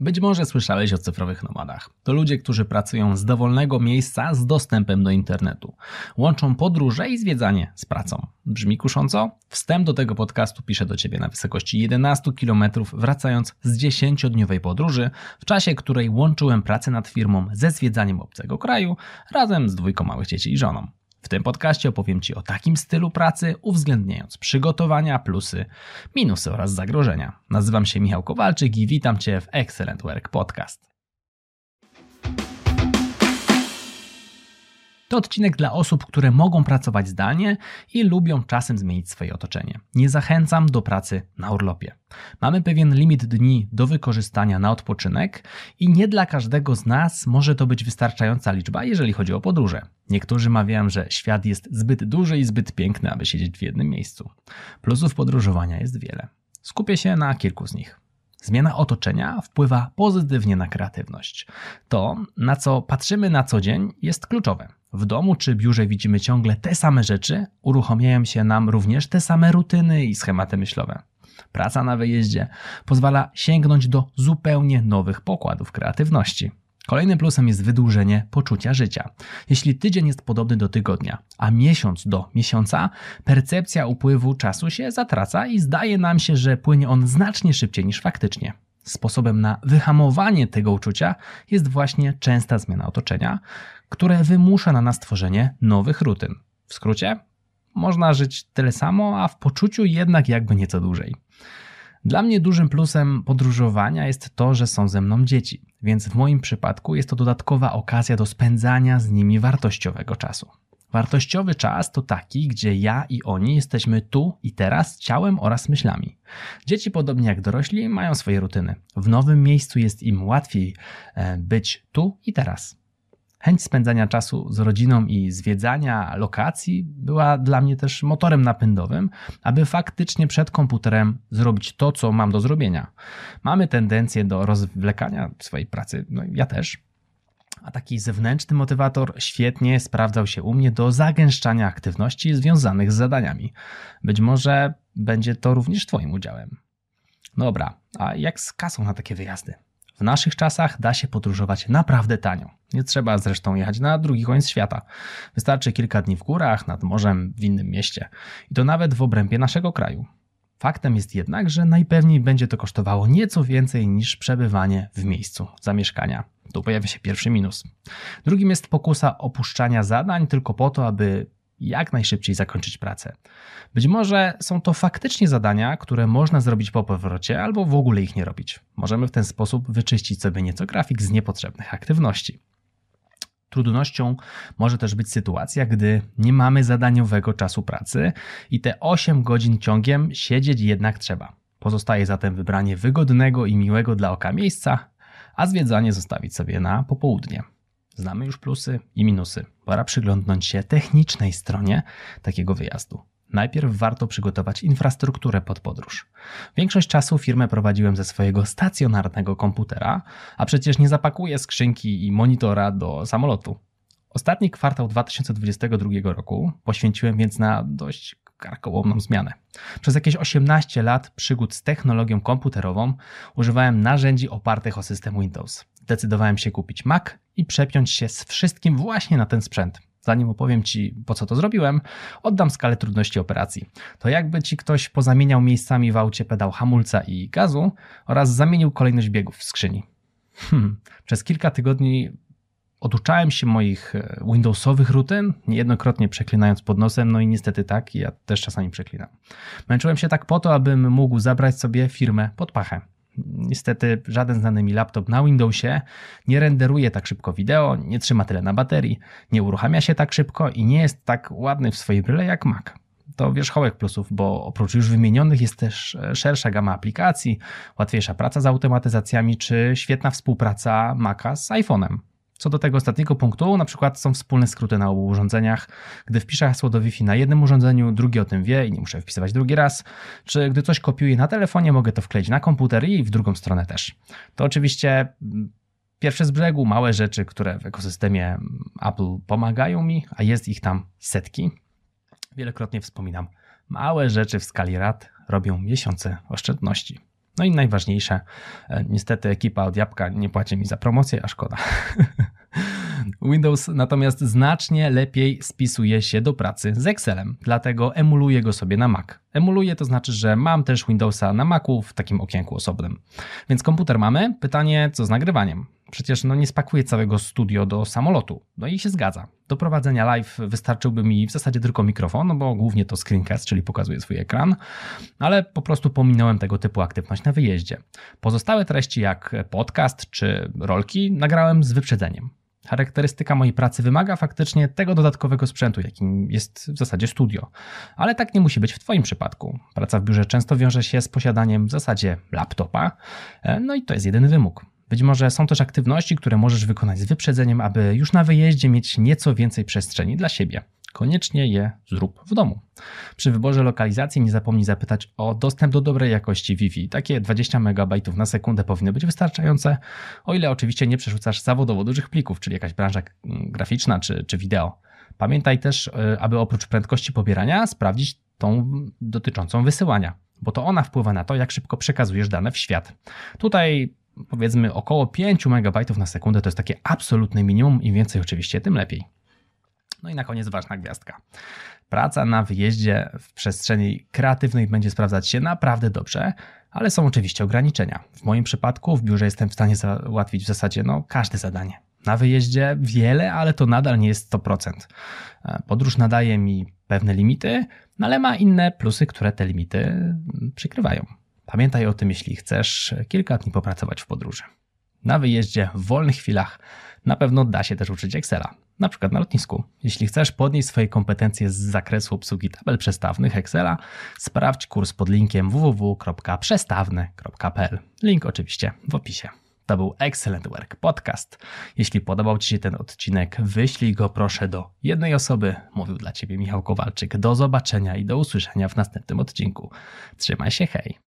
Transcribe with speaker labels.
Speaker 1: Być może słyszałeś o cyfrowych nomadach. To ludzie, którzy pracują z dowolnego miejsca z dostępem do internetu. Łączą podróże i zwiedzanie z pracą. Brzmi kusząco? Wstęp do tego podcastu piszę do Ciebie na wysokości 11 km, wracając z 10-dniowej podróży, w czasie której łączyłem pracę nad firmą ze zwiedzaniem obcego kraju razem z dwójką małych dzieci i żoną. W tym podcaście opowiem Ci o takim stylu pracy, uwzględniając przygotowania, plusy, minusy oraz zagrożenia. Nazywam się Michał Kowalczyk i witam Cię w Excellent Work Podcast. To odcinek dla osób, które mogą pracować zdalnie i lubią czasem zmienić swoje otoczenie. Nie zachęcam do pracy na urlopie. Mamy pewien limit dni do wykorzystania na odpoczynek i nie dla każdego z nas może to być wystarczająca liczba, jeżeli chodzi o podróże. Niektórzy mawiają, że świat jest zbyt duży i zbyt piękny, aby siedzieć w jednym miejscu. Plusów podróżowania jest wiele. Skupię się na kilku z nich. Zmiana otoczenia wpływa pozytywnie na kreatywność. To, na co patrzymy na co dzień, jest kluczowe. W domu czy biurze widzimy ciągle te same rzeczy, uruchamiają się nam również te same rutyny i schematy myślowe. Praca na wyjeździe pozwala sięgnąć do zupełnie nowych pokładów kreatywności. Kolejnym plusem jest wydłużenie poczucia życia. Jeśli tydzień jest podobny do tygodnia, a miesiąc do miesiąca, percepcja upływu czasu się zatraca i zdaje nam się, że płynie on znacznie szybciej niż faktycznie. Sposobem na wyhamowanie tego uczucia jest właśnie częsta zmiana otoczenia, które wymusza na nas tworzenie nowych rutyn. W skrócie, można żyć tyle samo, a w poczuciu jednak jakby nieco dłużej. Dla mnie dużym plusem podróżowania jest to, że są ze mną dzieci, więc w moim przypadku jest to dodatkowa okazja do spędzania z nimi wartościowego czasu. Wartościowy czas to taki, gdzie ja i oni jesteśmy tu i teraz ciałem oraz myślami. Dzieci, podobnie jak dorośli, mają swoje rutyny. W nowym miejscu jest im łatwiej e, być tu i teraz. Chęć spędzania czasu z rodziną i zwiedzania lokacji była dla mnie też motorem napędowym, aby faktycznie przed komputerem zrobić to, co mam do zrobienia. Mamy tendencję do rozwlekania swojej pracy, no ja też. A taki zewnętrzny motywator świetnie sprawdzał się u mnie do zagęszczania aktywności związanych z zadaniami. Być może będzie to również Twoim udziałem. Dobra, a jak z kasą na takie wyjazdy? W naszych czasach da się podróżować naprawdę tanio. Nie trzeba zresztą jechać na drugi koniec świata. Wystarczy kilka dni w górach, nad morzem, w innym mieście. I to nawet w obrębie naszego kraju. Faktem jest jednak, że najpewniej będzie to kosztowało nieco więcej niż przebywanie w miejscu zamieszkania. Tu pojawia się pierwszy minus. Drugim jest pokusa opuszczania zadań tylko po to, aby jak najszybciej zakończyć pracę. Być może są to faktycznie zadania, które można zrobić po powrocie, albo w ogóle ich nie robić. Możemy w ten sposób wyczyścić sobie nieco grafik z niepotrzebnych aktywności. Trudnością może też być sytuacja, gdy nie mamy zadaniowego czasu pracy i te 8 godzin ciągiem siedzieć jednak trzeba. Pozostaje zatem wybranie wygodnego i miłego dla oka miejsca, a zwiedzanie zostawić sobie na popołudnie. Znamy już plusy i minusy. Pora przyglądnąć się technicznej stronie takiego wyjazdu. Najpierw warto przygotować infrastrukturę pod podróż. Większość czasu firmę prowadziłem ze swojego stacjonarnego komputera, a przecież nie zapakuję skrzynki i monitora do samolotu. Ostatni kwartał 2022 roku poświęciłem więc na dość karkołomną zmianę. Przez jakieś 18 lat przygód z technologią komputerową używałem narzędzi opartych o system Windows. Zdecydowałem się kupić Mac i przepiąć się z wszystkim właśnie na ten sprzęt. Zanim opowiem Ci, po co to zrobiłem, oddam skalę trudności operacji. To jakby Ci ktoś pozamieniał miejscami w aucie pedał hamulca i gazu oraz zamienił kolejność biegów w skrzyni. Hmm. Przez kilka tygodni oduczałem się moich e, Windowsowych rutyn, niejednokrotnie przeklinając pod nosem, no i niestety tak, ja też czasami przeklinam. Męczyłem się tak po to, abym mógł zabrać sobie firmę pod pachę. Niestety żaden znany mi laptop na Windowsie nie renderuje tak szybko wideo, nie trzyma tyle na baterii, nie uruchamia się tak szybko i nie jest tak ładny w swojej bryle jak Mac. To wierzchołek plusów, bo oprócz już wymienionych jest też szersza gama aplikacji, łatwiejsza praca z automatyzacjami czy świetna współpraca Maca z iPhone'em. Co do tego ostatniego punktu, na przykład są wspólne skróty na obu urządzeniach. Gdy wpiszę hasło do Wi-Fi na jednym urządzeniu, drugi o tym wie i nie muszę wpisywać drugi raz. Czy gdy coś kopiuję na telefonie, mogę to wkleić na komputer i w drugą stronę też. To oczywiście mm, pierwsze z brzegu małe rzeczy, które w ekosystemie Apple pomagają mi, a jest ich tam setki. Wielokrotnie wspominam, małe rzeczy w skali lat robią miesiące oszczędności. No i najważniejsze, e, niestety ekipa od Jabłka nie płaci mi za promocję, a szkoda. Windows natomiast znacznie lepiej spisuje się do pracy z Excelem, dlatego emuluję go sobie na Mac. Emuluję to znaczy, że mam też Windowsa na Macu w takim okienku osobnym. Więc komputer mamy, pytanie co z nagrywaniem? Przecież no nie spakuję całego studio do samolotu. No i się zgadza. Do prowadzenia live wystarczyłby mi w zasadzie tylko mikrofon, no bo głównie to screencast, czyli pokazuje swój ekran, ale po prostu pominąłem tego typu aktywność na wyjeździe. Pozostałe treści jak podcast czy rolki nagrałem z wyprzedzeniem. Charakterystyka mojej pracy wymaga faktycznie tego dodatkowego sprzętu, jakim jest w zasadzie studio. Ale tak nie musi być w Twoim przypadku. Praca w biurze często wiąże się z posiadaniem w zasadzie laptopa, e, no i to jest jedyny wymóg. Być może są też aktywności, które możesz wykonać z wyprzedzeniem, aby już na wyjeździe mieć nieco więcej przestrzeni dla siebie. Koniecznie je zrób w domu. Przy wyborze lokalizacji nie zapomnij zapytać o dostęp do dobrej jakości Wi-Fi. Takie 20 MB na sekundę powinny być wystarczające, o ile oczywiście nie przerzucasz zawodowo dużych plików, czyli jakaś branża graficzna czy, czy wideo. Pamiętaj też, e, aby oprócz prędkości pobierania sprawdzić tą dotyczącą wysyłania, bo to ona wpływa na to, jak szybko przekazujesz dane w świat. Tutaj powiedzmy około 5 MB na sekundę to jest takie absolutne minimum, im więcej oczywiście, tym lepiej. No i na koniec ważna gwiazdka. Praca na wyjeździe w przestrzeni kreatywnej będzie sprawdzać się naprawdę dobrze, ale są oczywiście ograniczenia. W moim przypadku w biurze jestem w stanie załatwić w zasadzie no, każde zadanie. Na wyjeździe wiele, ale to nadal nie jest 100%. E, podróż nadaje mi pewne limity, no ale ma inne plusy, które te limity przykrywają. Pamiętaj o tym, jeśli chcesz kilka dni popracować w podróży. Na wyjeździe, w wolnych chwilach, na pewno da się też uczyć Excela, na przykład na lotnisku. Jeśli chcesz podnieść swoje kompetencje z zakresu obsługi tabel przestawnych Excela, sprawdź kurs pod linkiem www.przestawny.pl. Link oczywiście w opisie. To był Excellent Work Podcast. Jeśli podobał Ci się ten odcinek, wyślij go proszę do jednej osoby. Mówił dla Ciebie Michał Kowalczyk. Do zobaczenia i do usłyszenia w następnym odcinku. Trzymaj się, hej!